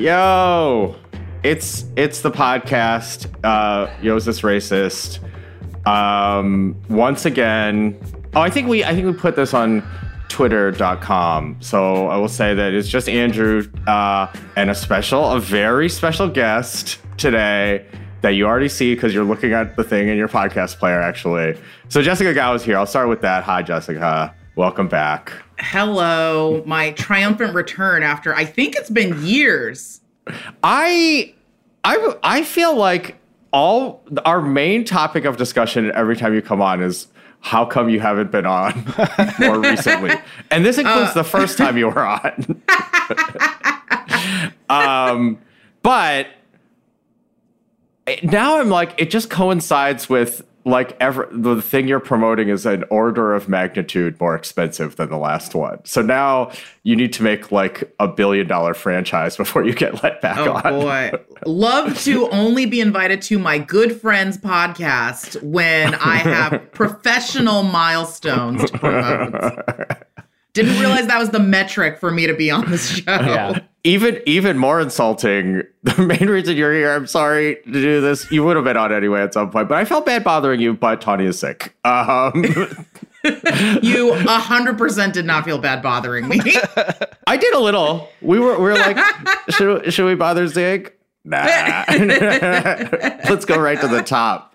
Yo, it's it's the podcast. Uh, Yo's this racist. Um, once again, oh, I think we I think we put this on twitter.com. So I will say that it's just Andrew uh, and a special, a very special guest today that you already see because you're looking at the thing in your podcast player, actually. So Jessica Gao is here. I'll start with that. Hi, Jessica. Welcome back. Hello, my triumphant return after I think it's been years. I I I feel like all our main topic of discussion every time you come on is how come you haven't been on more recently? And this includes uh, the first time you were on. um, but now I'm like, it just coincides with like ever the thing you're promoting is an order of magnitude more expensive than the last one. So now you need to make like a billion dollar franchise before you get let back oh, on. boy. Love to only be invited to my good friends podcast when I have professional milestones to promote. Didn't realize that was the metric for me to be on this show. Yeah. Even even more insulting. The main reason you're here, I'm sorry to do this. You would have been on anyway at some point, but I felt bad bothering you. But Tawny is sick. Um, you hundred percent did not feel bad bothering me. I did a little. We were we were like, should should we bother Zig? Nah. Let's go right to the top.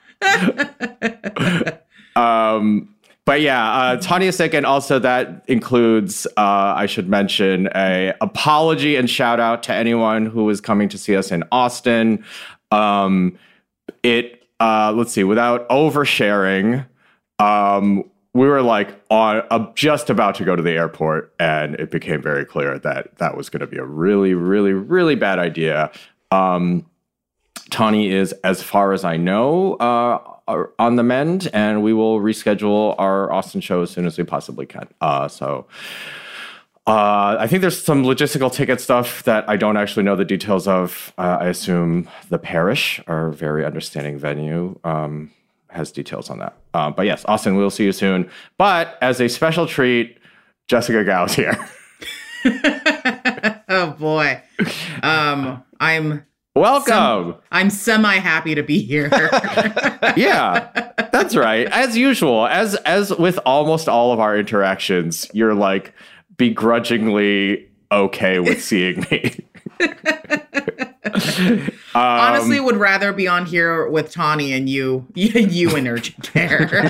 Um but yeah, uh, Tawny's sick, and also that includes, uh, I should mention, a apology and shout out to anyone who is coming to see us in Austin. Um, it, uh, let's see, without oversharing, um, we were like on uh, just about to go to the airport, and it became very clear that that was going to be a really, really, really bad idea. Um, is, as far as I know, uh, on the mend, and we will reschedule our Austin show as soon as we possibly can. Uh, so. Uh, I think there's some logistical ticket stuff that I don't actually know the details of. Uh, I assume the parish, our very understanding venue, um, has details on that. Uh, but yes, Austin, we'll see you soon. But as a special treat, Jessica Gao's here. oh boy, um, I'm Welcome. Some, I'm semi happy to be here. yeah, that's right. As usual, as as with almost all of our interactions, you're like begrudgingly okay with seeing me. um, Honestly, would rather be on here with Tawny and you, you in urgent care.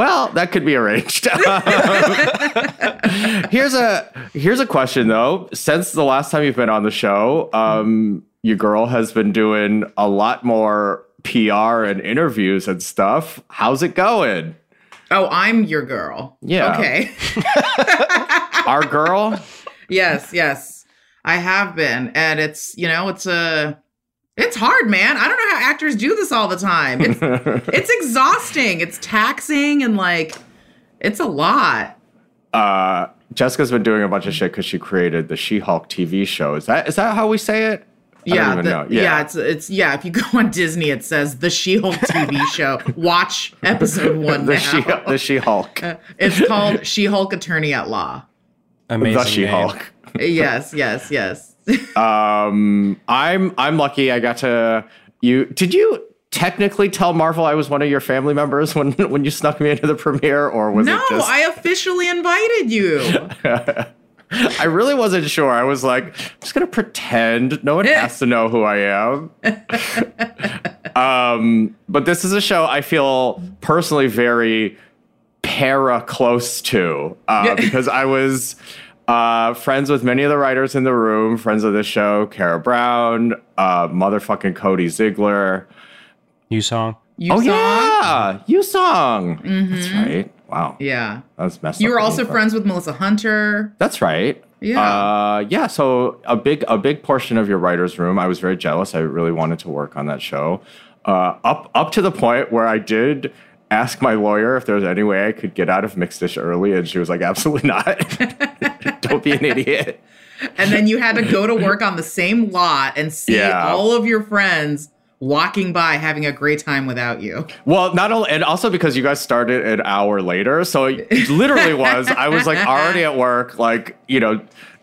Well, that could be arranged. here's a here's a question though. Since the last time you've been on the show, um, your girl has been doing a lot more PR and interviews and stuff. How's it going? Oh, I'm your girl. Yeah. Okay. Our girl? Yes, yes. I have been. And it's, you know, it's a it's hard, man. I don't know how actors do this all the time. It's, it's exhausting. It's taxing and like it's a lot. Uh, Jessica's been doing a bunch of shit because she created the She-Hulk TV show. Is that is that how we say it? Yeah, the, yeah, yeah, it's it's yeah. If you go on Disney, it says the She-Hulk TV show. Watch episode one the now. She the She-Hulk. Uh, it's called She-Hulk Attorney at Law. Amazing. The She-Hulk. yes, yes, yes um, I'm I'm lucky. I got to you. Did you technically tell Marvel I was one of your family members when when you snuck me into the premiere, or was no, it just? I officially invited you. I really wasn't sure. I was like, I'm just gonna pretend no one has to know who I am. um, but this is a show I feel personally very para close to uh, because I was uh, friends with many of the writers in the room, friends of the show, Kara Brown, uh, motherfucking Cody Ziglar. You song. You oh song? yeah, you song. Mm-hmm. That's right. Wow. Yeah. That's messed you up. were also friends with Melissa Hunter. That's right. Yeah. Uh, yeah. So a big a big portion of your writers' room. I was very jealous. I really wanted to work on that show. Uh, up up to the point where I did ask my lawyer if there was any way I could get out of Mixed-ish early, and she was like, "Absolutely not. Don't be an idiot." And then you had to go to work on the same lot and see yeah. all of your friends walking by having a great time without you. Well, not only, and also because you guys started an hour later, so it literally was. I was like already at work, like you know,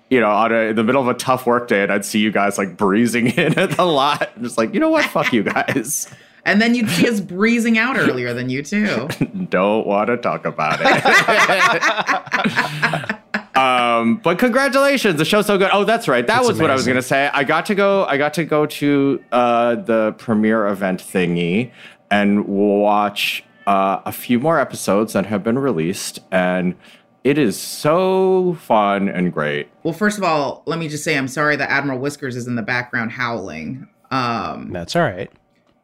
you know, on a, in the middle of a tough work day, and I'd see you guys like breezing in at the lot, I'm just like you know what, fuck you guys. And then you'd see us breezing out earlier than you too. Don't want to talk about it. um, but congratulations, the show's so good. Oh, that's right. That It's was what I was gonna say. I got to go. I got to go to uh, the premiere event thingy and watch uh, a few more episodes that have been released, and it is so fun and great. Well, first of all, let me just say I'm sorry that Admiral Whiskers is in the background howling. Um, That's all right.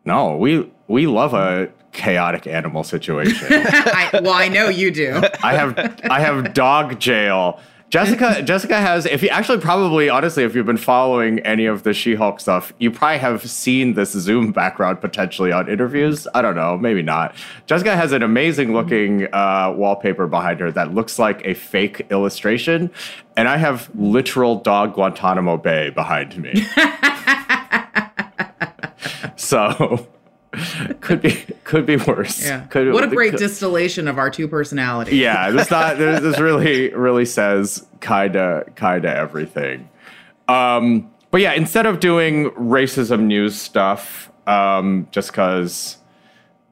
No, we we love a chaotic animal situation. I, well, I know you do. I have I have dog jail. Jessica Jessica has if you actually probably honestly if you've been following any of the She-Hulk stuff, you probably have seen this Zoom background potentially on interviews. I don't know, maybe not. Jessica has an amazing looking uh, wallpaper behind her that looks like a fake illustration, and I have literal dog Guantanamo Bay behind me. so could be could be worse. Yeah. Could, what a great could- distillation of our two personalities. yeah, this not this, really really says kinda kinda everything. Um, but yeah, instead of doing racism news stuff, um, just because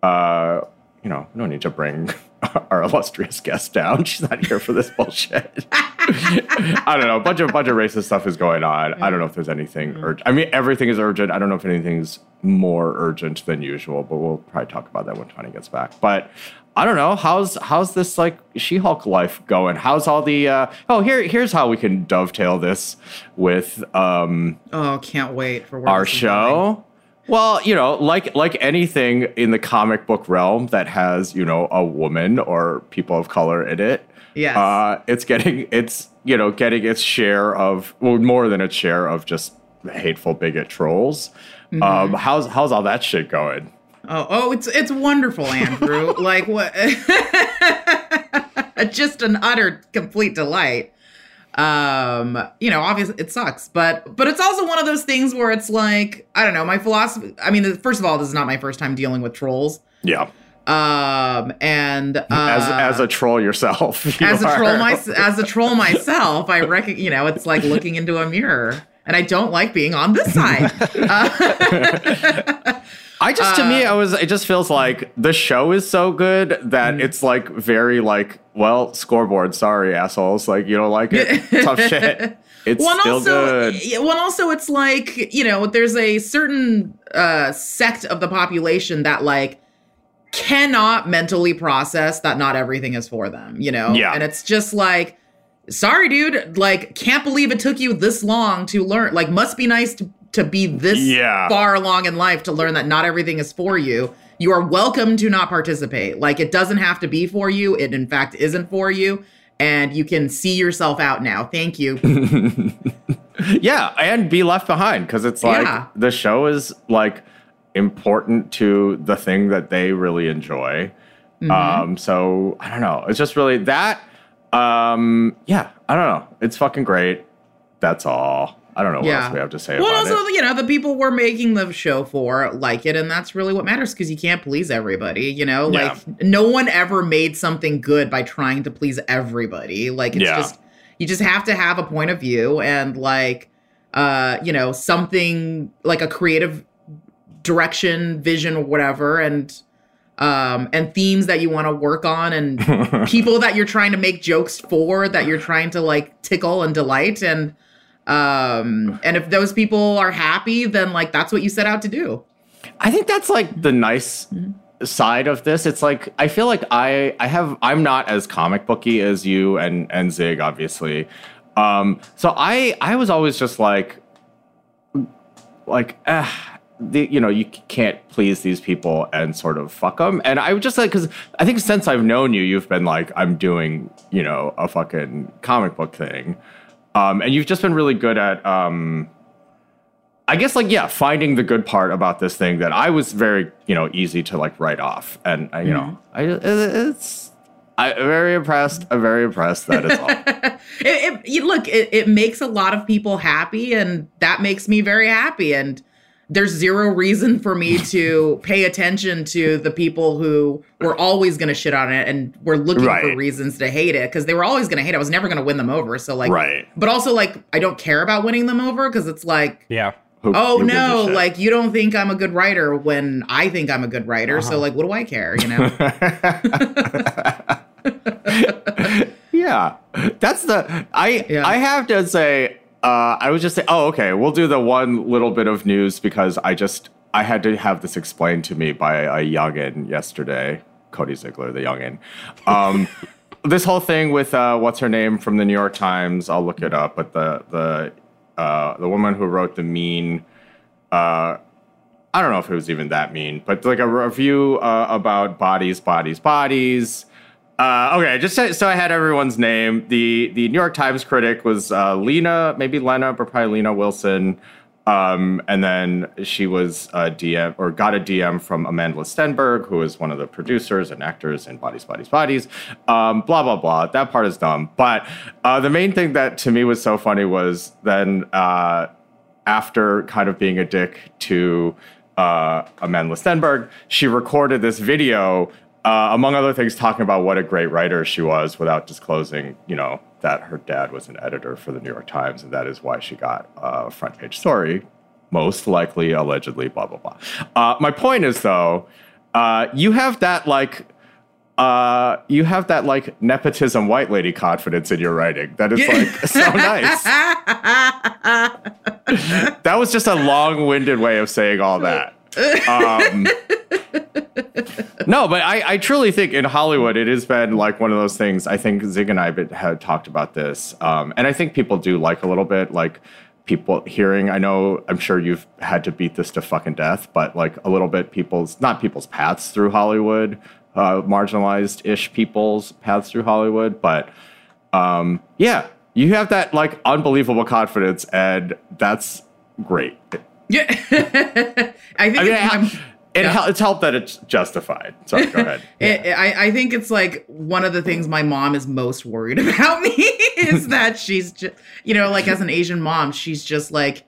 uh, you know, no need to bring our illustrious guest down. She's not here for this bullshit. I don't know. A bunch of bunch of racist stuff is going on. I don't know if there's anything urgent. I mean, everything is urgent. I don't know if anything's more urgent than usual, but we'll probably talk about that when Tawny gets back. But I don't know. How's how's this like She-Hulk life going? How's all the uh oh here here's how we can dovetail this with um Oh, can't wait for our show. going. Well, you know, like like anything in the comic book realm that has, you know, a woman or people of color in it, Yes. uh, it's getting it's you know getting its share of well more than its share of just hateful bigot trolls. Mm-hmm. Um, how's how's all that shit going? Oh, oh, it's it's wonderful, Andrew. like what? Just an utter complete delight. Um, you know, obviously it sucks, but but it's also one of those things where it's like I don't know. My philosophy. I mean, first of all, this is not my first time dealing with trolls. Yeah, Um, and uh, as as a troll yourself, you as a troll my, as a troll myself, I reckon you know it's like looking into a mirror, and I don't like being on this side. Uh, I just to me, I was. It just feels like the show is so good that Mm. it's like very like well scoreboard. Sorry, assholes. Like you don't like it. Tough shit. It's and still also, good. well, also, it's like you know, there's a certain uh, sect of the population that like cannot mentally process that not everything is for them. You know, Yeah. and it's just like. Sorry, dude. Like, can't believe it took you this long to learn. Like, must be nice to, to be this Yeah. far along in life to learn that not everything is for you. You are welcome to not participate. Like, it doesn't have to be for you. It, in fact, isn't for you. And you can see yourself out now. Thank you. Yeah, and be left behind because it's like Yeah. the show is like important to the thing that they really enjoy. Mm-hmm. Um, so I don't know. It's just really that. Um, yeah, I don't know. It's fucking great. That's all. I don't know what Yeah. else we have to say Well, also, it. you know, the people we're making the show for like it, and that's really what matters because you can't please everybody. You know, Yeah. like no one ever made something good by trying to please everybody. Like it's Yeah. just you just have to have a point of view and like uh, you know, something like a creative direction, vision, or whatever, and um and themes that you want to work on and people that you're trying to make jokes for that you're trying to like tickle and delight and um and if those people are happy then like that's what you set out to do I think that's like the nice side of this. It's like I feel like I I have I'm not as comic booky as you and and Zig obviously. Um so I I was always just like like eh, the you know you can't please these people and sort of fuck them and I would just like cuz I think since I've known you you've been like I'm doing, you know, a fucking comic book thing. Um and you've just been really good at um I guess like yeah, finding the good part about this thing that I was very you know easy to like write off, and I, you know I it's I'm very impressed. I'm very impressed. That is all. it, it, look it, it makes a lot of people happy and that makes me very happy and there's zero reason for me to pay attention to the people who were always going to shit on it and were looking for reasons to hate it because they were always going to hate it. I was never going to win them over. So like, Right. but also like, I don't care about winning them over because it's like, Yeah. Who- oh who no, like you don't think I'm a good writer when I think I'm a good writer. So Uh-huh. like, what do I care? You know? yeah, that's the I Yeah. I have to say uh, I would just say oh okay we'll do the one little bit of news because I just I had to have this explained to me by a youngin yesterday Cody Ziglar the youngin. Um, this whole thing with uh, what's her name from the New York Times I'll look it up but the the uh, the woman who wrote the mean. Uh, I don't know if it was even that mean, but like a review uh, about bodies, bodies, bodies. Uh, okay, just so, so I had everyone's name. The the New York Times critic was uh, Lena, maybe Lena, but probably Lena Wilson. Um, and then she was a DM or got a DM from Amandla Stenberg, who is one of the producers and actors in Bodies, Bodies, Bodies. Um, blah blah blah. That part is dumb. But uh, the main thing that to me was so funny was then uh, after kind of being a dick to uh, Amandla Stenberg, she recorded this video, uh, among other things, talking about what a great writer she was without disclosing, you know, that her dad was an editor for the New York Times, and that is why she got a front page story, most likely, allegedly, blah, blah, blah. Uh, my point is, though, uh, you have that, like, uh, you have that like nepotism white lady confidence in your writing. That is like so nice. that was just a long-winded way of saying all that. Um, no, but I, I truly think in Hollywood it has been like one of those things. I think Zig and I had talked about this, um, and I think people do like a little bit like people hearing. I know I'm sure you've had to beat this to fucking death, but like a little bit people's not people's paths through Hollywood, uh, marginalized ish people's paths through Hollywood, but um, yeah, you have that like unbelievable confidence, and that's great. yeah. I think I mean, it, it's hel- my- it yeah. hel- it's helped that it's justified. Sorry, go ahead. It, I, I think it's like one of the things my mom is most worried about me is that she's just, you know, like as an Asian mom, she's just like,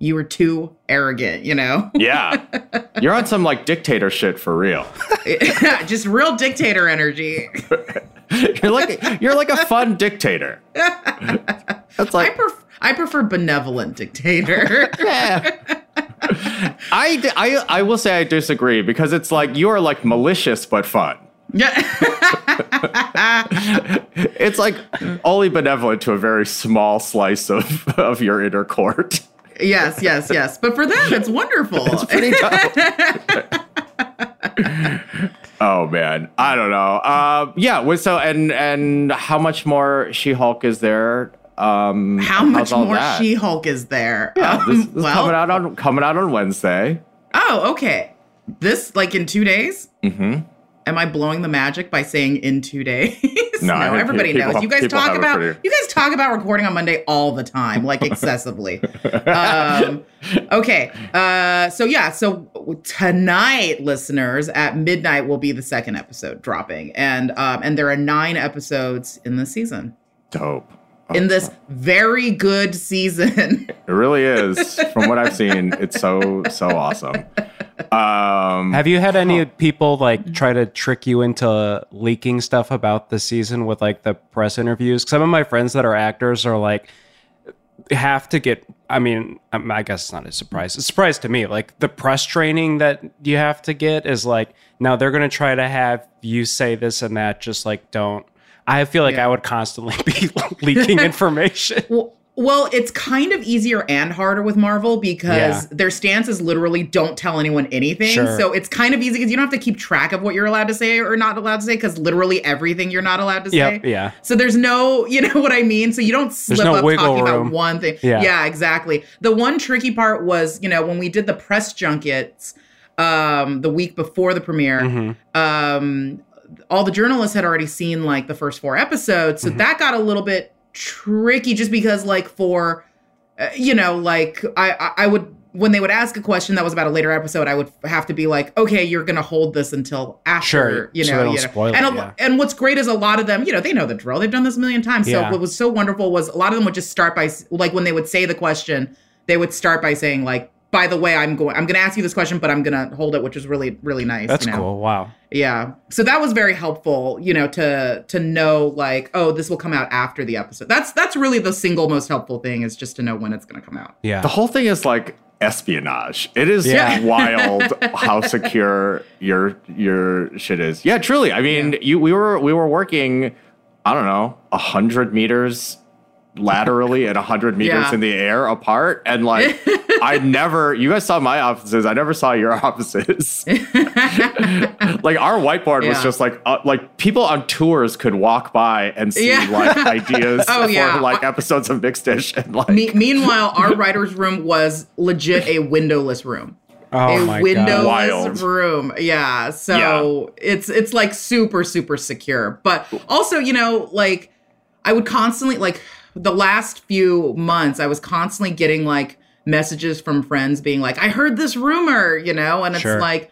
you were too arrogant, you know? Yeah, you're on some like dictator shit for real. just real dictator energy. You're like you're like a fun dictator. That's like I, pref- I prefer benevolent dictator. yeah. I, I I will say I disagree because it's like you are like malicious but fun. yeah. It's like only benevolent to a very small slice of of your inner court. yes, yes, yes. But for them, it's wonderful. It's pretty dope. oh man, I don't know. Uh, yeah. well, So and and how much more She Hulk is there? Um, How much more that? She Hulk is there? Yeah, Um, this, this is well, coming out on coming out on Wednesday. oh, okay. This like in two days. Mm-hmm. Am I blowing the magic by saying in two days? No, think everybody knows. You guys talk about pretty- you guys talk about recording on Monday all the time, like excessively. um, okay, uh, so yeah, so tonight, listeners, at midnight will be the second episode dropping, and um, and there are nine episodes in the season. Dope. In this very good season, It really is. From what I've seen, it's so so awesome. Um, Have you had any people like try to trick you into leaking stuff about the season with like the press interviews? Some of my friends that are actors are like have to get. I mean, um, I guess it's not a surprise. It's a surprise to me. Like the press training that you have to get is like now they're gonna try to have you say this and that. Just like don't. I feel like Yeah. I would constantly be leaking information. Well, well, it's kind of easier and harder with Marvel because Yeah. their stance is literally don't tell anyone anything. Sure. So it's kind of easy because you don't have to keep track of what you're allowed to say or not allowed to say because literally everything you're not allowed to say. Yep, yeah. So there's no, you know what I mean? So you don't slip no up talking room. about one thing. Yeah. yeah, exactly. The one tricky part was, you know, when we did the press junkets um the week before the premiere, Mhm. um all the journalists had already seen like the first four episodes so Mhm. that got a little bit tricky just because like for uh, you know like I, I would when they would ask a question that was about a later episode i would have to be like okay you're gonna hold this until after Sure, you know, don't you know. and a- yeah. and what's great is a lot of them you know they know the drill they've done this a million times so Yeah. what was so wonderful was a lot of them would just start by like when they would say the question they would start by saying like by the way, I'm going. I'm going to ask you this question, but I'm going to hold it, which is really really nice. That's you know? cool. Wow. Yeah. So that was very helpful, you know, to to know like, oh, this will come out after the episode. That's that's really the single most helpful thing is just to know when it's going to come out. Yeah. The whole thing is like espionage. It is Yeah. wild how secure your your shit is. Yeah, truly. I mean, you we were we were working, I don't know, a hundred meters laterally and a hundred meters Yeah. in the air apart, and like I never. You guys saw my offices. I never saw your offices. like our whiteboard was just like uh, like people on tours could walk by and see Yeah. like ideas Oh, for yeah. like episodes of Mixed-ish and like Me- meanwhile, our writer's room was legit a windowless room. oh a my windowless god. Wild. room. Yeah. So it's it's like super super secure. But also, you know, like I would constantly like the last few months I was constantly getting like messages from friends being like, "I heard this rumor," you know, and it's Sure. like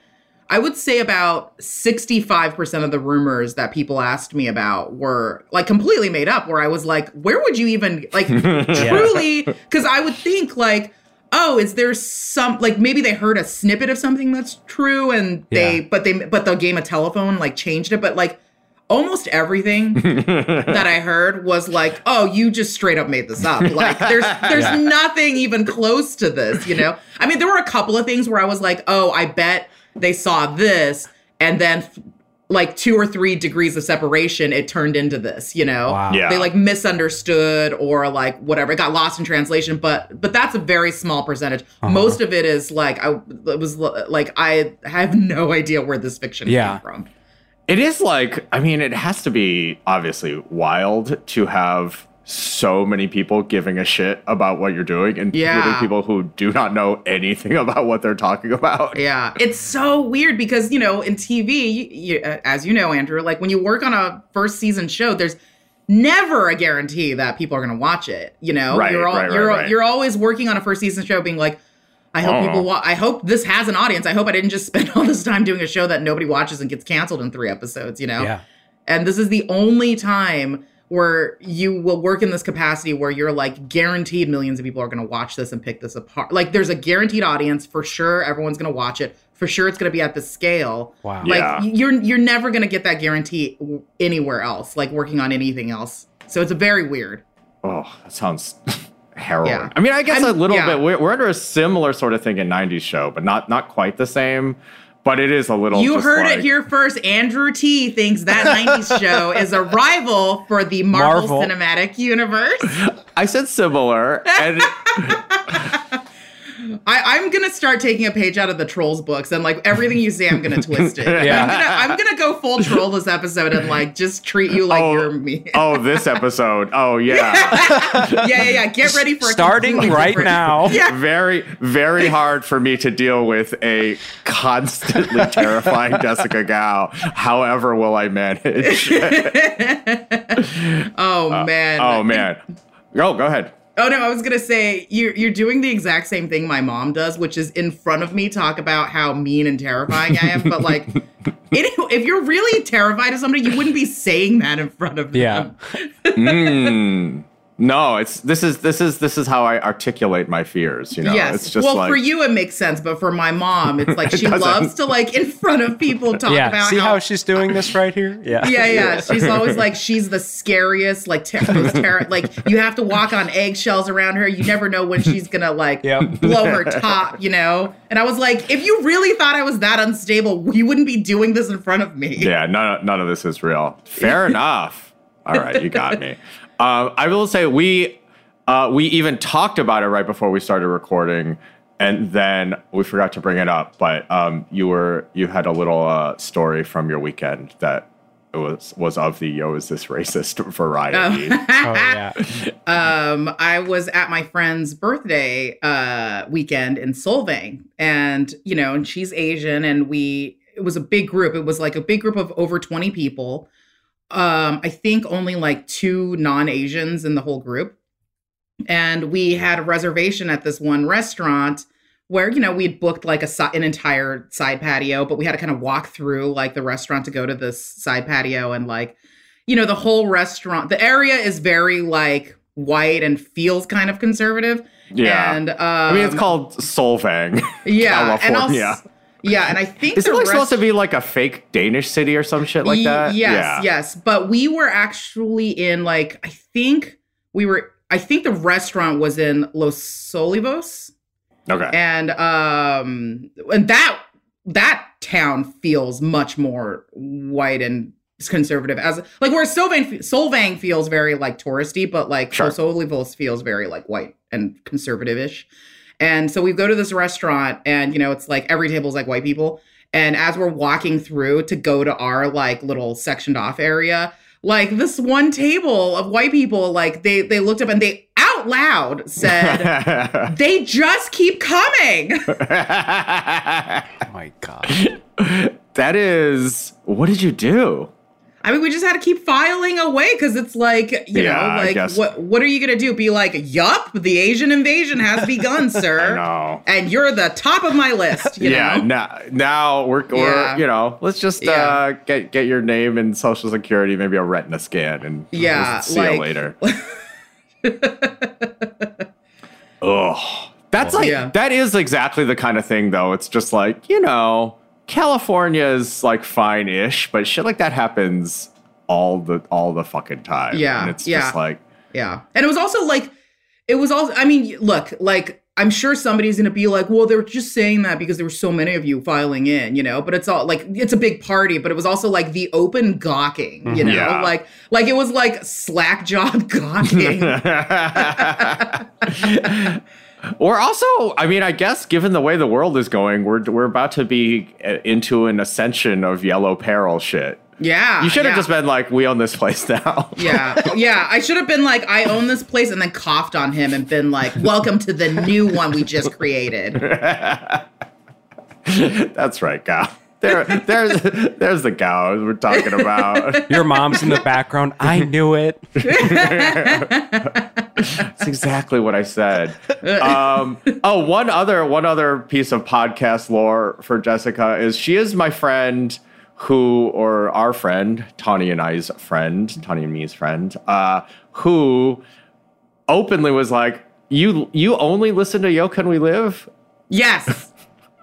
I would say about 65% of the rumors that people asked me about were like completely made up where I was like, "Where would you even like truly because I would think like, oh, is there some like maybe they heard a snippet of something that's true and they Yeah. but they but the game of telephone like changed it, but like almost everything that I heard was like, oh, you just straight up made this up. Like there's there's Yeah. nothing even close to this, you know? I mean, there were a couple of things where I was like, oh, I bet they saw this and then like two or three degrees of separation, it turned into this, you know? Wow. Yeah. they like misunderstood or like whatever it got lost in translation but but that's a very small percentage Uh-huh. most of it is like i it was like i have no idea where this fiction Yeah. came from It is like, I mean, it has to be obviously wild to have so many people giving a shit about what you're doing, and Yeah. people who do not know anything about what they're talking about. yeah it's so weird because you know in tv you, you, uh, as you know andrew like when you work on a first season show there's never a guarantee that people are going to watch it you know Right, you're all, right, right, you're right. you're always working on a first season show being like I hope Oh. people wa- I hope this has an audience. I hope I didn't just spend all this time doing a show that nobody watches and gets canceled in 3 episodes, you know? Yeah. And this is the only time where you will work in this capacity where you're like guaranteed millions of people are going to watch this and pick this apart. Like there's a guaranteed audience for sure. Everyone's going to watch it. For sure, it's going to be at the scale. Wow. Like Yeah. you're you're never going to get that guarantee anywhere else. Like working on anything else. So it's a very weird. Oh, that sounds harrowing. Yeah. I mean, I guess I'm- a little yeah. bit. We're, we're under a similar sort of thing in '90s show, but not not quite the same. But it is a little. You heard like- it here first. Andrew T thinks that 90s show is a rival for the Marvel, Marvel. Cinematic Universe. I said similar, and I, I'm gonna start taking a page out of the trolls books and like everything you say, I'm gonna twist it. Yeah. I'm gonna I'm gonna go full troll this episode and like just treat you like Oh. you're me. oh, this episode. Oh yeah. yeah, yeah, yeah. Get ready for Starting completely right different- now. Yeah. very very hard for me to deal with a constantly terrifying Jessica Gao. However, will I manage? Oh man. Uh, oh man. Go go ahead. Oh no, I was gonna say you're you're doing the exact same thing my mom does, which is in front of me talk about how mean and terrifying I am. But like, it, if you're really terrified of somebody, you wouldn't be saying that in front of Yeah. them. Mm. No, it's this is this is this is how I articulate my fears. You know, yes. it's just well, like for you it makes sense, but for my mom, it's like It she doesn't. loves to like in front of people talk Yeah. about See how. how she's doing this right here? Yeah. yeah, yeah. She's always like she's the scariest, like ter- most terror. Like you have to walk on eggshells around her. You never know when she's gonna like Yep. blow her top, you know. And I was like, if you really thought I was that unstable, you wouldn't be doing this in front of me. yeah, none none of this is real. Fair enough. All right, you got me. Um, I will say we uh, we even talked about it right before we started recording, and then we forgot to bring it up. But um, you were you had a little uh, story from your weekend that was was of the yo is this racist variety. Oh yeah. um, I was at my friend's birthday uh, weekend in Solvang, and you know, and she's Asian, and we it was a big group. It was like a big group of over twenty people. Um, I think only like two non Asians in the whole group, and we had a reservation at this one restaurant where you know we had booked like a an entire side patio, but we had to kind of walk through like the restaurant to go to this side patio and like you know the whole restaurant the area is very like white and feels kind of conservative Yeah. And um, I mean, it's called Solvang, yeah, and California. Yeah, and I think Is it like rest- supposed to be like a fake Danish city or some shit like that? Yes, yeah. yes. But we were actually in like I think we were I think the restaurant was in Los Olivos. Okay. And um and that that town feels much more white and conservative as like where Solvang Solvang feels very like touristy, but like Sure. Los Olivos feels very like white and conservative-ish. And so we go to this restaurant and you know it's like every table is like white people. And as we're walking through to go to our like little sectioned off area, like this one table of white people, like they they looked up and they out loud said, "They just keep coming." Oh my god. that is. What did you do? I mean, we just had to keep filing away because it's like, you Yeah, know, like what what are you gonna do? Be like, yup, the Asian invasion has begun, sir. And you're the top of my list. You yeah. know? Now, now we're, we're Yeah. you know, let's just Yeah. uh, get get your name and social security, maybe a retina scan, and Yeah, see like- you later. oh, that's like Yeah. that is exactly the kind of thing, though. It's just like you know, California is like fine-ish, but shit like that happens all the all the fucking time. Yeah, and it's yeah. just like Yeah. And it was also like, it was also, I mean, look, like, I'm sure somebody's going to be like, well, they were just saying that because there were so many of you filing in, you know, but it's all like, it's a big party, but it was also like the open gawking, you mm-hmm. know, Yeah. like, like it was like slack job gawking. Or also, I mean, I guess given the way the world is going, we're we're about to be uh, into an ascension of yellow peril shit. yeah. You should have yeah. just been like, we own this place now. Yeah, yeah. I should have been like, I own this place, and then coughed on him and been like, "Welcome to the new one we just created." That's right, Gal. There, there's, there's the cow we're talking about. Your mom's in the background. I knew it. That's exactly what I said. Um, oh, one other, one other piece of podcast lore for Jessica is she is my friend who, or our friend, Tawny and I's friend, Tawny and me's friend, uh, who openly was like, "You, you only listen to Yo Can We Live." Yes,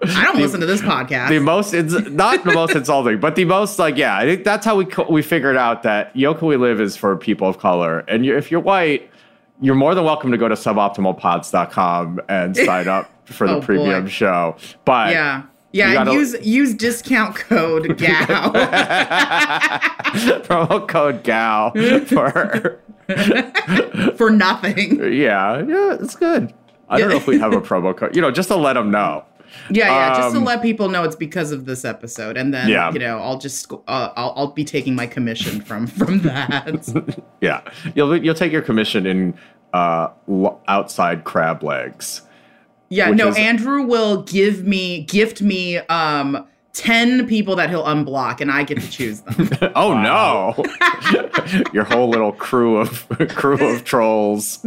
I don't listen to this podcast. the most it's not the most insulting but the most like yeah i think that's how we we figured out that yo can we live is for people of color and you if you're white you're more than welcome to go to suboptimalpods.com and sign up for the Oh, boy. premium show but yeah, yeah. Gotta- use use discount code GAO. promo code GAO for for nothing. yeah yeah it's good i don't know if we have a promo code you know just to let them know Yeah, yeah. just to Um, let people know it's because of this episode, and then Yeah. you know, I'll just uh, I'll I'll be taking my commission from from that. yeah you'll you'll take your commission in uh outside crab legs Yeah, no. is- Andrew will give me gift me um ten people that he'll unblock, and I get to choose them. Oh no! Your whole little crew of crew of trolls.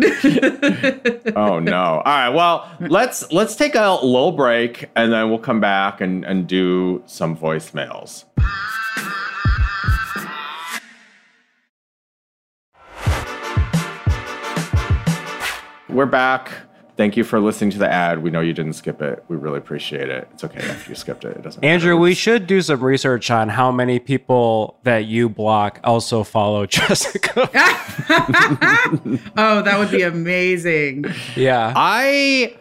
oh no! All right, well let's let's take a little break and then we'll come back and and do some voicemails. We're back. Thank you for listening to the ad. We know you didn't skip it. We really appreciate it. It's okay if you skipped it. It doesn't. Andrew, matter. we should do some research on how many people that you block also follow Jessica. oh, that would be amazing. yeah. I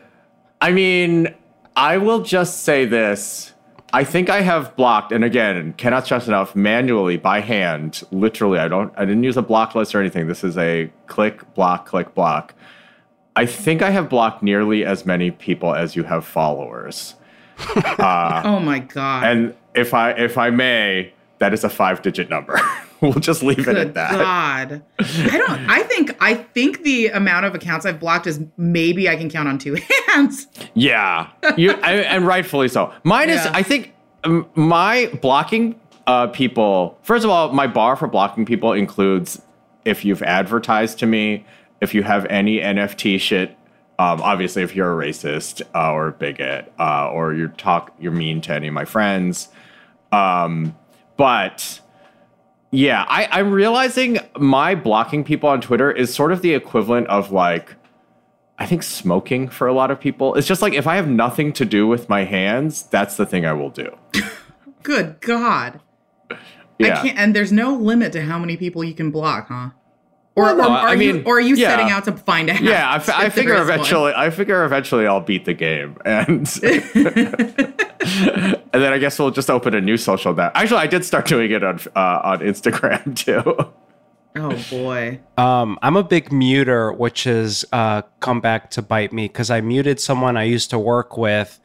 I mean, I will just say this. I think I have blocked, and again, cannot stress enough, manually by hand. Literally, I don't I didn't use a block list or anything. This is a click, block, click, block. I think I have blocked nearly as many people as you have followers. Oh my god. And if I if I may, that is a five digit number. we'll just leave it at that. God. I don't I think I think the amount of accounts I've blocked is maybe I can count on two hands. Yeah, you I, and rightfully so. Mine is, Yeah. I think, um, my blocking uh, people. First of all, my bar for blocking people includes if you've advertised to me, if you have any NFT shit. Um, obviously, if you're a racist uh, or a bigot uh, or you talk, you're mean to any of my friends. Um, but yeah, I, I'm realizing my blocking people on Twitter is sort of the equivalent of like I think smoking for a lot of people. It's just like if I have nothing to do with my hands, that's the thing I will do. Good God. Yeah. I can't, and there's no limit to how many people you can block, huh? Or, Well, or are I you, mean, or are you yeah. setting out to find out? Yeah, I, fi- I if there figure is one? eventually. I figure eventually I'll beat the game, and and then I guess we'll just open a new social net. Actually, I did start doing it on uh, on Instagram too. Oh boy. Um, I'm a big muter, which has uh, come back to bite me because I muted someone I used to work with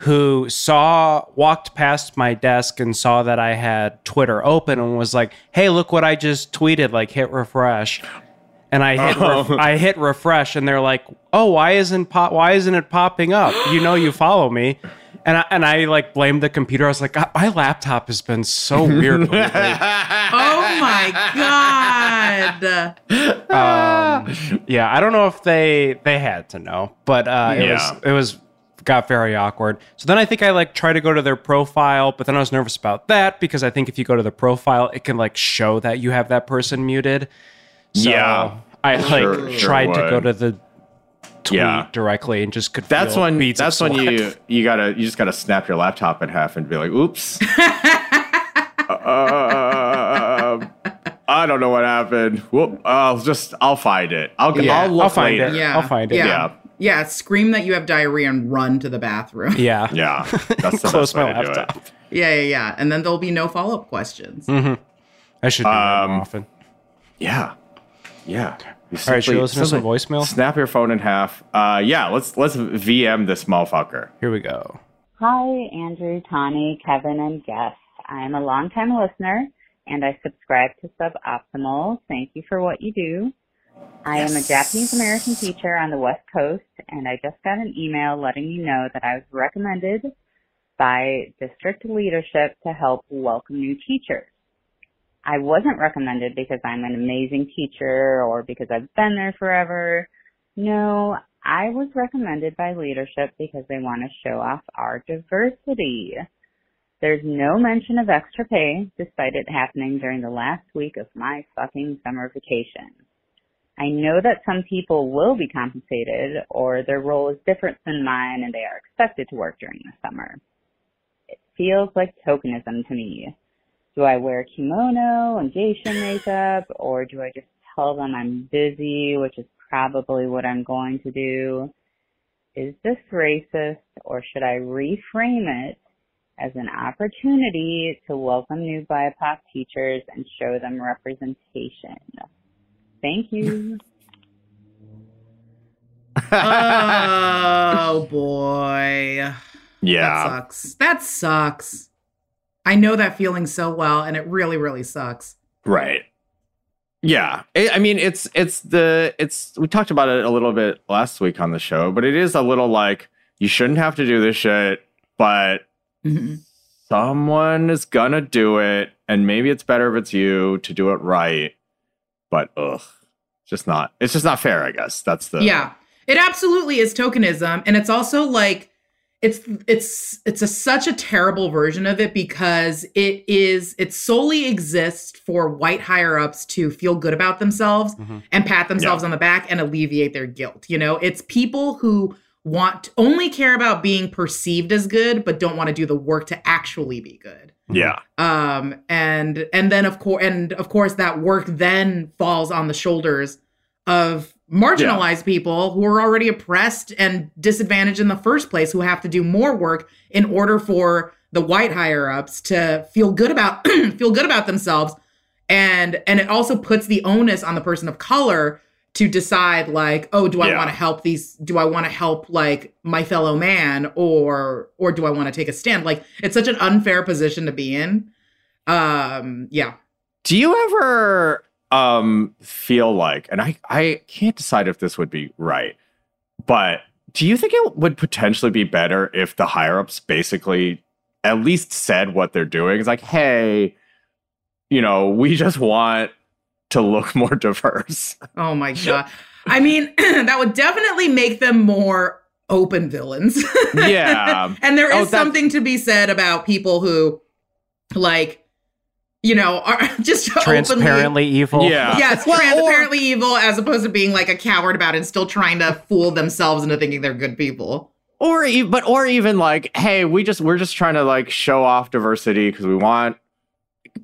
who saw, walked past my desk and saw that I had Twitter open and was like, hey, look what I just tweeted, like hit refresh. And I hit, ref- I hit refresh, and they're like, "Oh, why isn't pop? Why isn't it popping up? You know, you follow me." And I, and I like blamed the computer. I was like, "My laptop has been so weird lately." Oh my God. Yeah, I don't know if they they had to know, but uh, it Yeah. was it was got very awkward. So then I think I like try to go to their profile, but then I was nervous about that because I think if you go to the profile, it can like show that you have that person muted. So Yeah. I like Sure- sure tried to go to the tweet Yeah. directly and just could. That's feel when. That's when you you gotta you just gotta snap your laptop in half and be like, "Oops." Um, I don't know what happened. Whoop! I'll just I'll find it. I'll Yeah, I'll look I'll find later. it. Yeah. I'll find it. Yeah. Yeah. Yeah. Scream that you have diarrhea and run to the bathroom. Yeah, Yeah, that's the Close best way my to do it. laptop. Yeah. Yeah. Yeah. And then there'll be no follow up questions. I should do that Um, more often. Yeah, yeah. You All right, should we simply- listen to some voicemail? Snap your phone in half. Uh, yeah, let's let's VM this motherfucker. Here we go. Hi, Andrew, Tawny, Kevin, and guests. I am a longtime listener and I subscribe to Suboptimal. Thank you for what you do. I am a Japanese American teacher on the West Coast and I just got an email letting me know that I was recommended by district leadership to help welcome new teachers. I wasn't recommended because I'm an amazing teacher or because I've been there forever. No, I was recommended by leadership because they want to show off our diversity. There's no mention of extra pay, despite it happening during the last week of my fucking summer vacation. I know that some people will be compensated or their role is different than mine and they are expected to work during the summer. It feels like tokenism to me. Do I wear kimono and geisha makeup or do I just tell them I'm busy, which is probably what I'm going to do? Is this racist or should I reframe it as an opportunity to welcome new BIPOC teachers and show them representation? Thank you. oh boy. Yeah, That sucks. That sucks. I know that feeling so well, and it really, really sucks. right. Yeah, I I mean it's it's the it's we talked about it a little bit last week on the show, but it is a little like you shouldn't have to do this shit, but Mhm. someone is gonna do it, and maybe it's better if it's you to do it right. But ugh, just not. It's just not fair. I guess that's the Yeah, it absolutely is tokenism, and it's also like it's it's it's a such a terrible version of it because it is it solely exists for white higher ups to feel good about themselves Mhm. and pat themselves on the back and alleviate their guilt. You know, it's people who want only care about being perceived as good but don't want to do the work to actually be good yeah. Um and and then of course and of course that work then falls on the shoulders of marginalized people who are already oppressed and disadvantaged in the first place who have to do more work in order for the white higher ups to feel good about feel good about themselves. And and it also puts the onus on the person of color to decide like oh do i Yeah. want to help these do i want to help like my fellow man or or do i want to take a stand like it's such an unfair position to be in um yeah Do you ever um feel like and I I can't decide if this would be right, but do you think it would potentially be better if the higher ups basically at least said what they're doing? It's like, hey, you know, we just want to look more diverse. oh my god i mean that would definitely make them more open villains Yeah. and there is Oh, something to be said about people who like you know, are just Transparently openly, evil. Yeah. Yes, Well, or- transparently evil as opposed to being like a coward about it and still trying to fool themselves into thinking they're good people. or e- but or even like hey we just we're just trying to like show off diversity because we want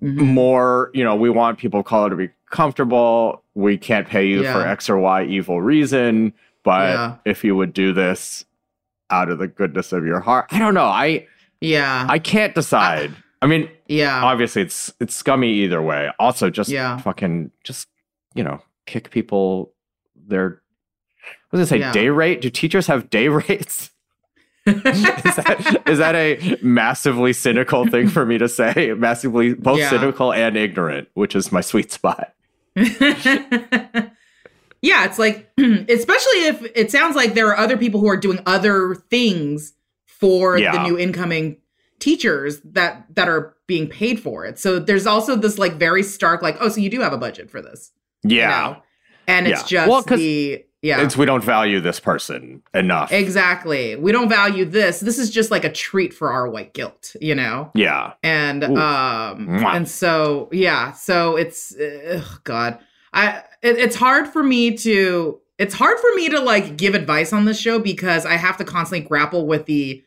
Mhm. more you know we want people of color to be comfortable we can't pay you for x or y evil reason but Yeah. if you would do this out of the goodness of your heart i don't know i Yeah. i can't decide i mean yeah. obviously it's it's scummy either way also just Yeah. fucking just you know kick people their what does it say Yeah. day rate do teachers have day rates is that is that a massively cynical thing for me to say? Massively both Yeah. cynical and ignorant, which is my sweet spot. yeah, it's like, especially if it sounds like there are other people who are doing other things for the new incoming teachers that that are being paid for it. So there's also this like very stark, like, oh, so you do have a budget for this, you Yeah. know? and it's Yeah. just Well, 'cause the yeah. It's we don't value this person enough. Exactly. We don't value this. This is just like a treat for our white guilt, you know? yeah. and Ooh. um Mwah. and so yeah so it's ugh, god i it, it's hard for me to it's hard for me to like give advice on this show because i have to constantly grapple with the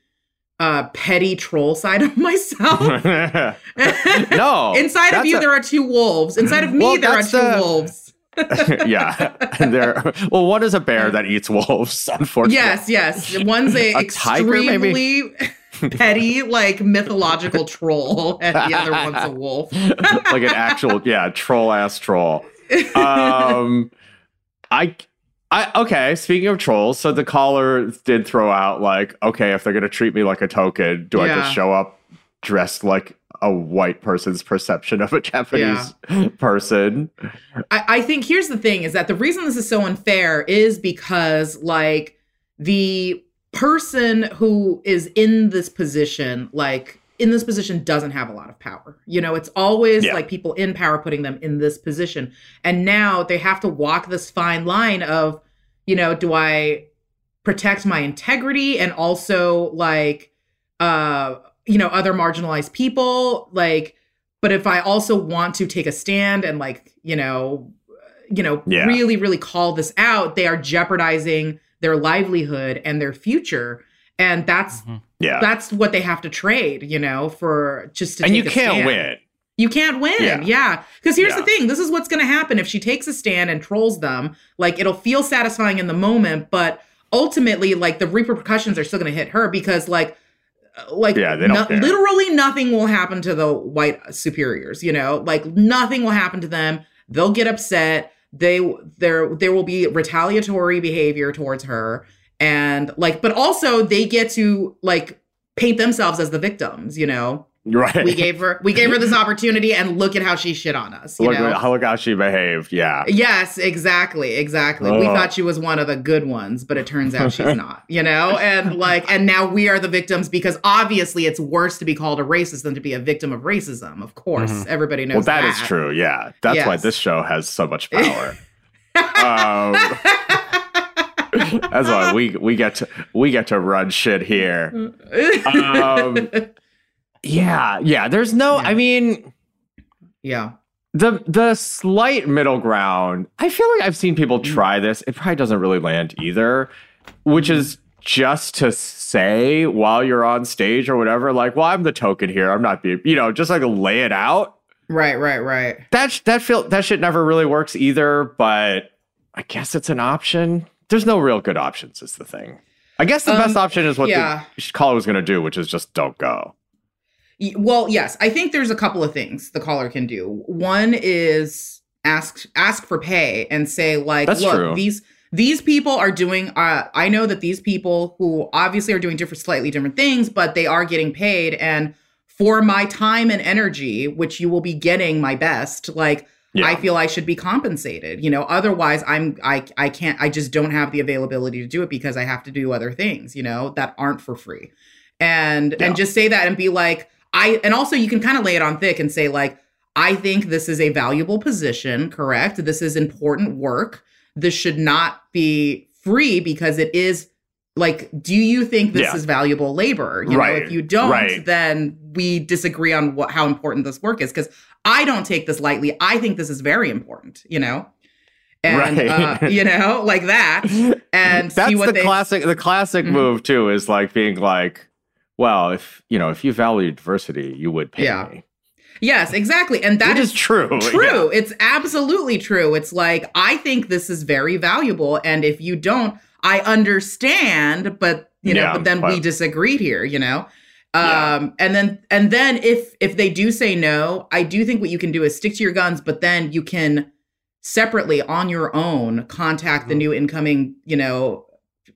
uh petty troll side of myself no. inside of you a- there are two wolves inside of me Well, there are two wolves yeah. And there well, one is a bear that eats wolves, unfortunately. yes yes one's a, A tiger, extremely petty like mythological troll and the other one's a wolf like an actual, yeah, troll ass troll. Um I I okay, speaking of trolls, so the caller did throw out like, okay, if they're gonna treat me like a token, do I just show up dressed like a white person's perception of a Japanese person? I, I think here's the thing is that the reason this is so unfair is because like the person who is in this position like in this position doesn't have a lot of power you know it's always Yeah. like people in power putting them in this position and now they have to walk this fine line of you know do i protect my integrity and also like uh you know other marginalized people like but if i also want to take a stand and like you know you know Yeah. really really call this out they are jeopardizing their livelihood and their future and that's mm-hmm. Yeah. that's what they have to trade you know for just to and you a can't stand. win. You can't win. Yeah. Yeah. Because here's the thing this is what's going to happen if she takes a stand and trolls them. Like, it'll feel satisfying in the moment, but ultimately, like, the repercussions are still going to hit her because, like, like Yeah, they don't care. literally nothing will happen to the white superiors you know? Like nothing will happen to them. They'll get upset. They there there will be retaliatory behavior towards her. And like but also they get to like paint themselves as the victims you know Right. we gave her we gave her this opportunity and look at how she shit on us you look, know look how she behaved. Yeah. yes exactly exactly we thought she was one of the good ones but it turns out she's not you know and like and now we are the victims because obviously it's worse to be called a racist than to be a victim of racism of course Mhm. everybody knows that. Well, that is true. Yeah. That's why this show has so much power. um, that's why we we get to we get to run shit here. Um, Yeah, yeah. There's no. Yeah. I mean, yeah the the slight middle ground. I feel like I've seen people try this. It probably doesn't really land either, which is just to say while you're on stage or whatever, like, well, I'm the token here. I'm not being, you know, just like lay it out. right right right That that feel that shit never really works either. But I guess it's an option. There's no real good options. Is the thing. I guess the Um, best option is what yeah. the caller was going to do, which is just don't go. Well, yes, I think there's a couple of things the caller can do. One is ask ask for pay and say like, That's look, true. these these people are doing. Uh, I know that these people who obviously are doing different, slightly different things, but they are getting paid, and for my time and energy, which you will be getting my best, like. Yeah. I feel I should be compensated. You know, otherwise I'm I I can't I just don't have the availability to do it because I have to do other things, you know, that aren't for free. And Yeah. and just say that and be like I and also you can kind of lay it on thick and say like I think this is a valuable position, correct? This is important work. This should not be free because it is like do you think this Yeah. is valuable labor? You Right, know, if you don't right. then we disagree on what how important this work is cuz I don't take this lightly. I think this is very important, you know? And, Right. uh, you know, like that. And That's the they. classic. The classic Mhm. move too is like being like, well, if you know, if you value diversity, you would pay Yeah. me. yes, exactly. And that is is true. true. It's absolutely true. It's like, I think this is very valuable. And if you don't, I understand, but you know, Yeah, but then we disagreed here, you know? Yeah. Um, and then and then if if they do say no, I do think what you can do is stick to your guns, but then you can separately on your own contact the Mhm. new incoming, you know,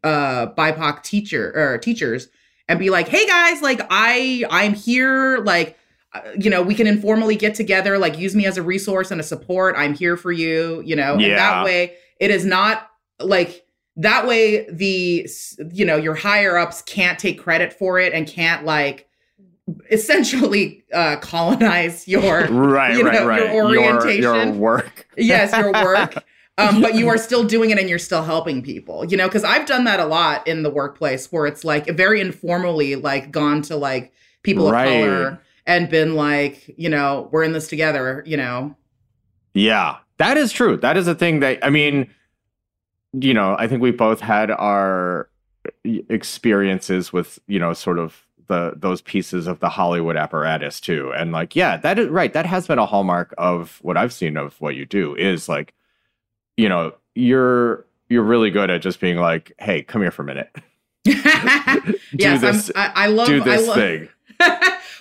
uh BIPOC teacher or teachers and be like, "Hey guys, like I I'm here like uh, you know, we can informally get together, like use me as a resource and a support. I'm here for you, you know, and that way it is not like that way the you know your higher ups can't take credit for it and can't like essentially uh colonize your Right, you right, know, right. your Your, orientation. work. yes your work um but you are still doing it and you're still helping people you know because i've done that a lot in the workplace where it's like very informally like gone to like people Right. of color and been like you know we're in this together you know Yeah, that is true. That is a thing that I mean, you know, I think we both had our experiences with, you know, sort of the those pieces of the Hollywood apparatus too. And like, yeah, that is right. That has been a hallmark of what I've seen of what you do is like, you know, you're you're really good at just being like, hey, come here for a minute. yes this- I'm, I, I love Do I this love thing.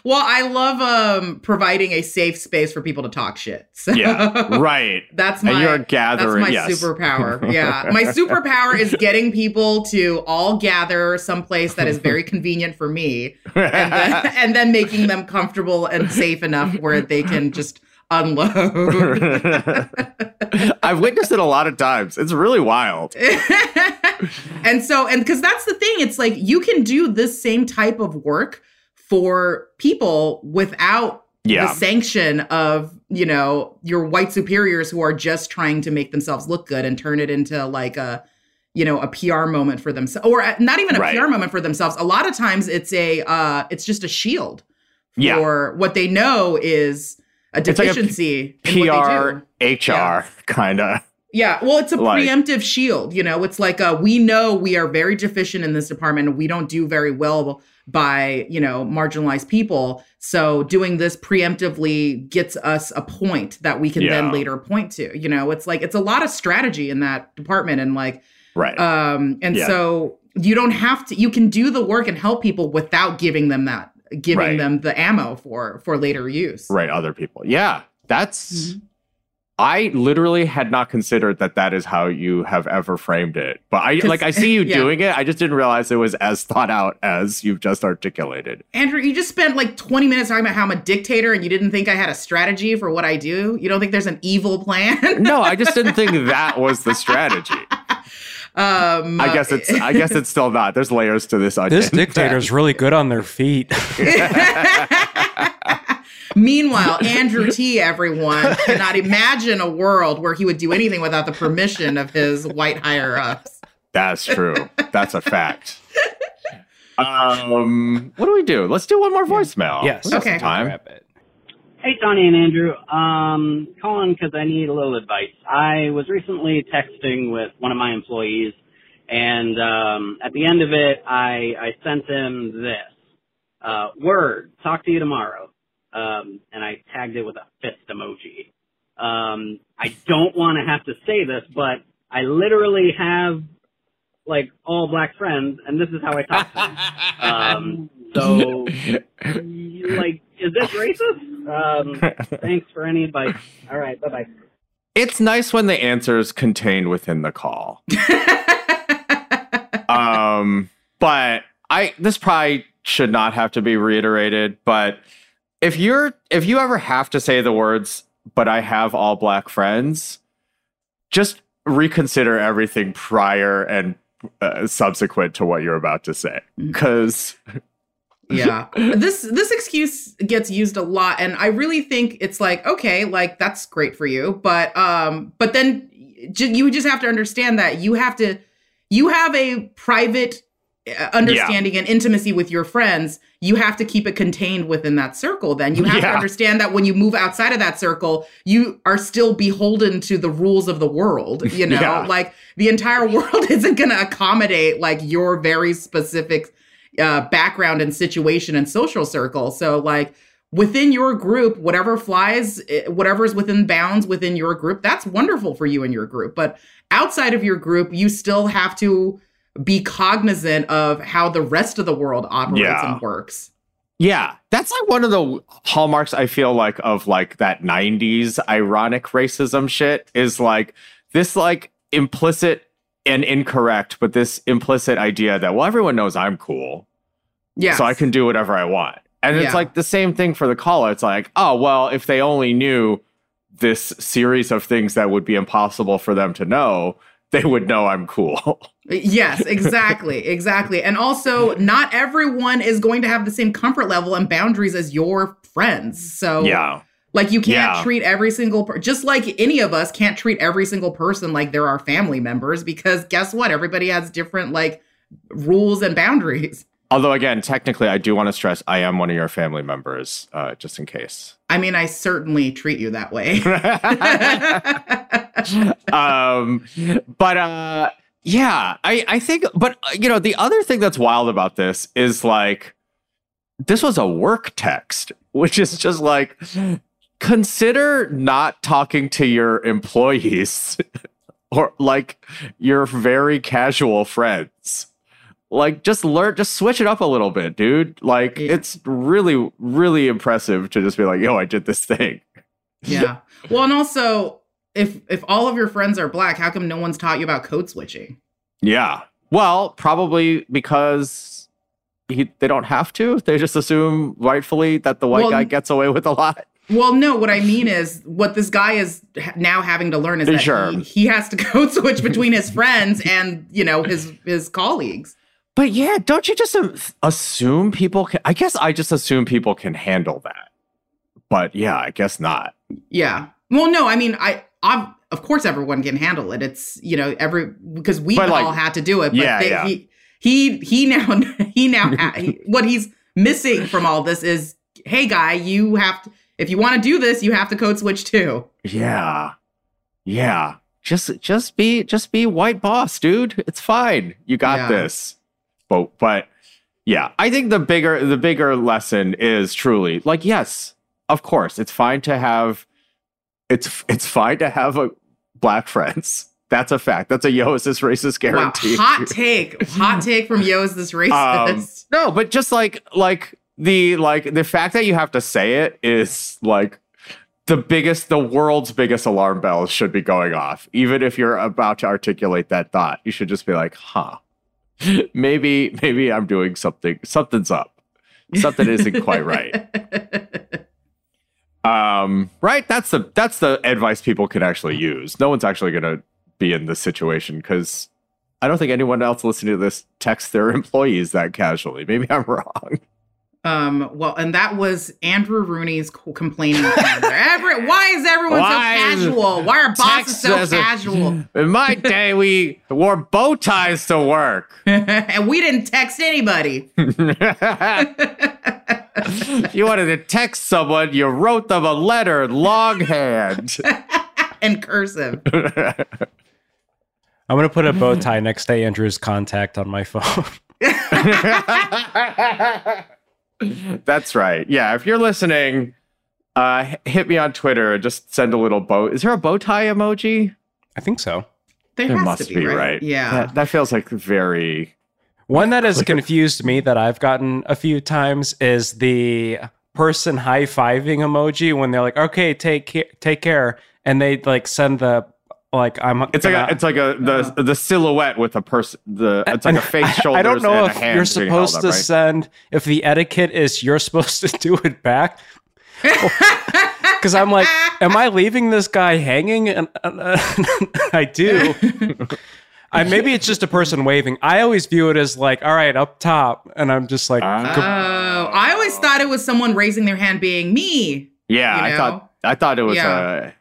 well i love um providing a safe space for people to talk shit so Yeah. Right. that's my and you're gathering. That's my yes. superpower. Yeah. My superpower is getting people to all gather someplace that is very convenient for me and then, and then making them comfortable and safe enough where they can just unload. I've witnessed it a lot of times. It's really wild. and so, and because that's the thing, it's like you can do this same type of work for people without Yeah. the sanction of you know your white superiors who are just trying to make themselves look good and turn it into like a you know a PR moment for themselves or uh, not even a Right. PR moment for themselves a lot of times it's a uh it's just a shield Yeah. for what they know is a It's like a deficiency in what they do. PR, HR kind of. Yeah, well, it's a Like- preemptive shield. You know, it's like uh, we know we are very deficient in this department. We don't do very well by you know marginalized people. So doing this preemptively gets us a point that we can Yeah. then later point to. You know, it's like it's a lot of strategy in that department, and like Right. um, and Yeah. so you don't have to. You can do the work and help people without giving them that, giving Right. them the ammo for for later use. right. Other people. Yeah. That's. Mhm. I literally had not considered that that is how you have ever framed it. But I like I see you yeah. doing it. I just didn't realize it was as thought out as you've just articulated. Andrew, you just spent like 20 minutes talking about how I'm a dictator and you didn't think I had a strategy for what I do? You don't think there's an evil plan? No, I just didn't think that was the strategy. um, I guess it's I guess it's still not. There's layers to this onion. This dictator's really good on their feet. Meanwhile, Andrew Ti, everyone, cannot imagine a world where he would do anything without the permission of his white higher ups. That's true. That's a fact. Um, what do we do? Let's do one more voicemail. yes. We got some Okay. Time. Hey, Tawny and Andrew. Um, calling because I need a little advice. I was recently texting with one of my employees, and um, at the end of it, I, I sent him this uh, word: "Talk to you tomorrow," um, and I tagged it with a fist emoji. Um, I don't want to have to say this, but I literally have like all black friends, and this is how I talk to them. Um, so, like, is this racist? Um, thanks for any advice. All right, bye bye. It's nice when the answer is contained within the call. um, but I this probably should not have to be reiterated. But if you're if you ever have to say the words, but I have all black friends, just reconsider everything prior and uh, subsequent to what you're about to say, because yeah this this excuse gets used a lot and i really think it's like okay like that's great for you but um but then ju- you just have to understand that you have to you have a private uh, understanding and intimacy with your friends, you have to keep it contained within that circle. Then you have to understand that when you move outside of that circle, you are still beholden to the rules of the world. You know, Yeah. like the entire world isn't going to accommodate like your very specific uh, background and situation and social circle. So, like, within your group, whatever flies, whatever's within bounds within your group, that's wonderful for you and your group. But outside of your group, you still have to be cognizant of how the rest of the world operates Yeah. and works. Yeah, that's like one of the hallmarks I feel like of like that 90s ironic racism shit is like this like implicit and incorrect, but this implicit idea that well everyone knows I'm cool. Yeah. So I can do whatever I want. And Yeah. it's like the same thing for the caller. It's like, oh well, if they only knew this series of things that would be impossible for them to know, they would know I'm cool. Yes, exactly, exactly. And also, not everyone is going to have the same comfort level and boundaries as your friends. So, yeah. like, you can't Yeah. treat every single, per- just like any of us can't treat every single person like they're our family members because guess what? Everybody has different, like, rules and boundaries. Although again, technically I do want to stress I am one of your family members, uh, just in case. I mean, I certainly treat you that way. um but uh yeah i i think but uh, you know the other thing that's wild about this is like this was a work text which is just like consider not talking to your employees or like your very casual friends like just learn just switch it up a little bit dude like Yeah. it's really really impressive to just be like yo i did this thing yeah. Well, and also, if if all of your friends are black, how come no one's taught you about code switching? Yeah. Well, probably because he, they don't have to. They just assume rightfully that the white Well, guy gets away with a lot. Well, no, what I mean is what this guy is now having to learn is that Sure. he, he has to code switch between his friends and, you know, his his colleagues. But yeah, don't you just um, assume people can? I guess I just assume people can handle that. But yeah, I guess not. Yeah. Well, no, I mean, I I've, of course everyone can handle it. It's, you know, every because we like, all had to do it, but yeah, they, yeah. he he he now he now ha- he, what he's missing from all this is, hey guy, you have to if you want to do this, you have to code switch too. Yeah. Yeah. Just just be just be white boss, dude. It's fine. You got Yeah. this. But but yeah, I think the bigger the bigger lesson is truly like yes, of course, it's fine to have it's it's fine to have a black friends. That's a fact. That's a yo is this racist guarantee. Wow, hot take, hot take from Yo is this racist? Um, no, but just like like the like the fact that you have to say it is like the biggest the world's biggest alarm bells should be going off. Even if you're about to articulate that thought, you should just be like, huh. Maybe maybe I'm doing something something's up. Something isn't quite right. Um, right? That's the that's the advice people can actually use. No one's actually gonna be in this situation because I don't think anyone else listening to this texts their employees that casually. Maybe I'm wrong. Um, well, and that was Andrew Rooney's co- complaining. Every, why is everyone Why so casual? Why are bosses Text so doesn't- casual? In my day, we wore bow ties to work. and we didn't text anybody. if you wanted to text someone, you wrote them a letter longhand. and cursive. I'm gonna put a bow tie next to Andrew's contact on my phone. That's right. Yeah, if you're listening, uh, hit me on Twitter and just send a little bow. Is there a bow tie emoji? I think so. There, There has must to be, right? Yeah. That, that feels like very. One that has confused me that I've gotten a few times is the person high fiving emoji when they're like, "Okay, take care, take care," and they like send the like I'm. It's like a, it's like a the the silhouette with a person. The it's like a face, shoulders. I don't know if you're supposed up, to right? send if the etiquette is you're supposed to do it back. Because I'm like, am I leaving this guy hanging? And uh, I do. I maybe it's just a person waving. I always view it as like, all right, up top, and I'm just like, Ah. Oh, I always thought it was someone raising their hand being me. Yeah, you I thought I thought it was Yeah. uh A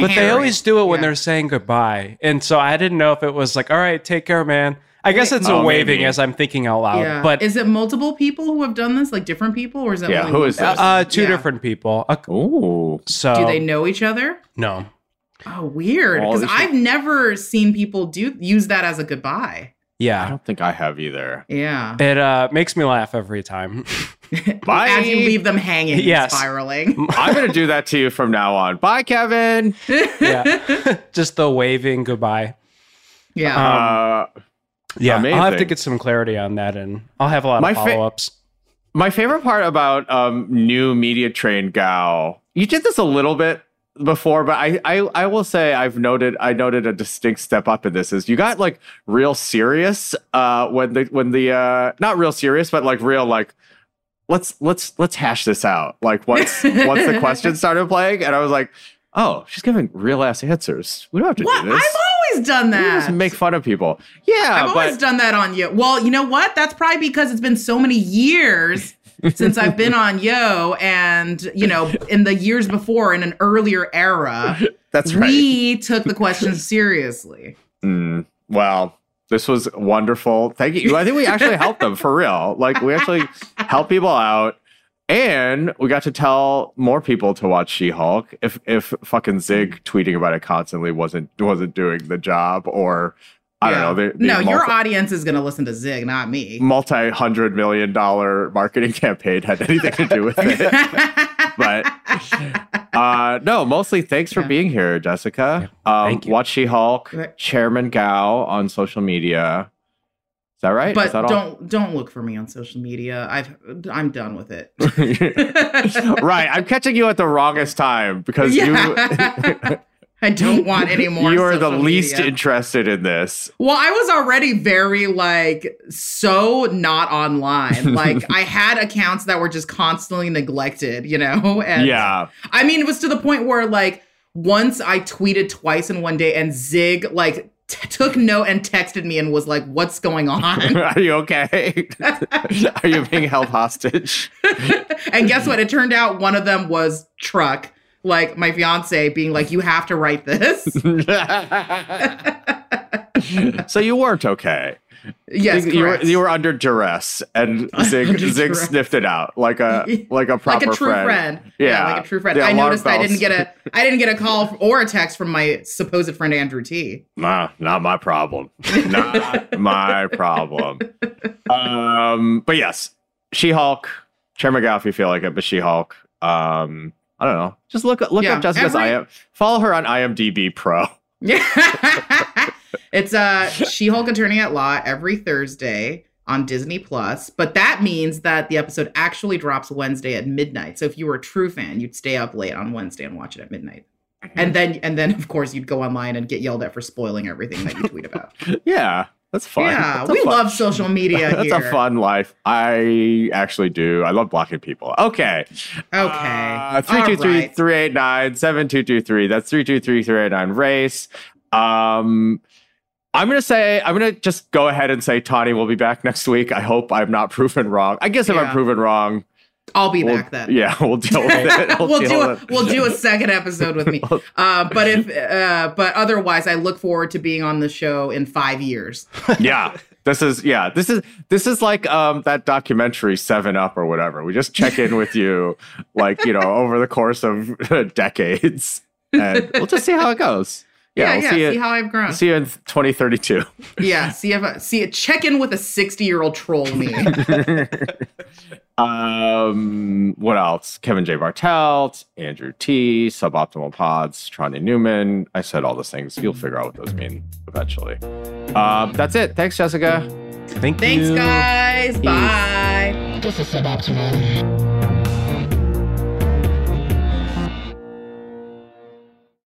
but hand they always do it when Yeah. they're saying goodbye, and so I didn't know if it was like, all right, take care, man. I guess it's a Oh, waving maybe. as I'm thinking out loud. yeah. But is it multiple people who have done this, like different people, or is it Yeah, only who one is this? uh, two Yeah. different people. Uh, Ooh. so Do they know each other? no. Oh, weird. Because they I've never seen people do use that as a goodbye. Yeah, I don't think I have either. Yeah. It uh, makes me laugh every time. Bye. As you leave them hanging, Yes. spiraling. I'm gonna do that to you from now on. Bye, Kevin. yeah. Just the waving goodbye. yeah. Uh, Yeah. I'll have to get some clarity on that and I'll have a lot My of follow ups. my favorite part about um, new media train Gao, you did this a little bit before, but I, I I will say I've noted I noted a distinct step up in this is you got like real serious uh when the when the uh not real serious but like real like let's let's let's hash this out like once once the question started playing and I was like oh she's giving real ass answers we don't have to what? do this. I've always done we that. just make fun of people yeah I've but always done that on you. Well, you know what? That's probably because it's been so many years since I've been on Yo, and you know, in the years before, in an earlier era, that's right we took the questions seriously. Mm, well, this was wonderful. Thank you. I think we actually helped them for real. Like we actually helped people out. And we got to tell more people to watch She-Hulk if if fucking Zig tweeting about it constantly wasn't wasn't doing the job or I Yeah. don't know. The, the no, your audience is going to listen to Zig, not me. multi-hundred million dollar marketing campaign had anything to do with it. but uh no, mostly thanks for Yeah. being here, Jessica. Um thank you. watch She-Hulk, Chairman Gao on social media. That right? But that don't don't look for me on social media. I've I'm done with it. right. I'm catching you at the wrongest time because Yeah. I don't want any more. you are the least media. interested in this. Well, I was already very like so not online. Like I had accounts that were just constantly neglected, you know? And yeah. I mean, it was to the point where like once I tweeted twice in one day and Zig like t- took note and texted me and was like, "What's going on?" Are you okay? are you being held hostage? and guess what? It turned out one of them was Truck, like my fiance being like, "You have to write this." so you weren't okay. Yes, you, were you were under duress, and Zig Zig sniffed it out like a like a proper like a true friend. friend. Yeah. Yeah. like a true friend. The I noticed I didn't get a I didn't get a call or a text from my supposed friend Andrew Ti. Nah, not my problem. not my problem. Um, but yes, She Hulk, if you feel like it, but She Hulk. Um, I don't know. Just look look Yeah, up Jessica's every- IM. Follow her on IMDb Pro. Yeah. It's uh She-Hulk Attorney at Law every Thursday on Disney Plus, but that means that the episode actually drops Wednesday at midnight. So if you were a true fan, you'd stay up late on Wednesday and watch it at midnight. And then and then of course you'd go online and get yelled at for spoiling everything that you tweet about. Yeah, that's fun. Yeah, That's we fun- love social media That's here. a fun life. I actually do. I love blocking people. Okay. Okay. Uh, 323 All 389 7223. That's three two three three eight nine race. Um, I'm going to say, I'm going to just go ahead and say Tawny will be back next week. I hope I'm not proven wrong. I guess if I'm proven wrong, I'll be we'll, back then. yeah, we'll deal with it. we'll deal do a, we'll do a second episode with me. Uh, but if uh, but otherwise, I look forward to being on the show in five years. yeah. This is yeah. This is this is like um that documentary Seven Up or whatever. We just check in with you, like you know, over the course of decades, and we'll just see how it goes. Yeah, Yeah, we'll yeah. see See, how I've grown. see you in 2032. yeah, see if I, see it. check in with a sixty year old troll me. um, what else? Kevin J. Bartelt, Andrew Ti, Suboptimal Pods, Tawny Newsome. I said all those things. You'll figure out what those mean eventually. Um, that's it. Thanks, Jessica. Thank you. Thanks, you. guys. Bye. This is suboptimal.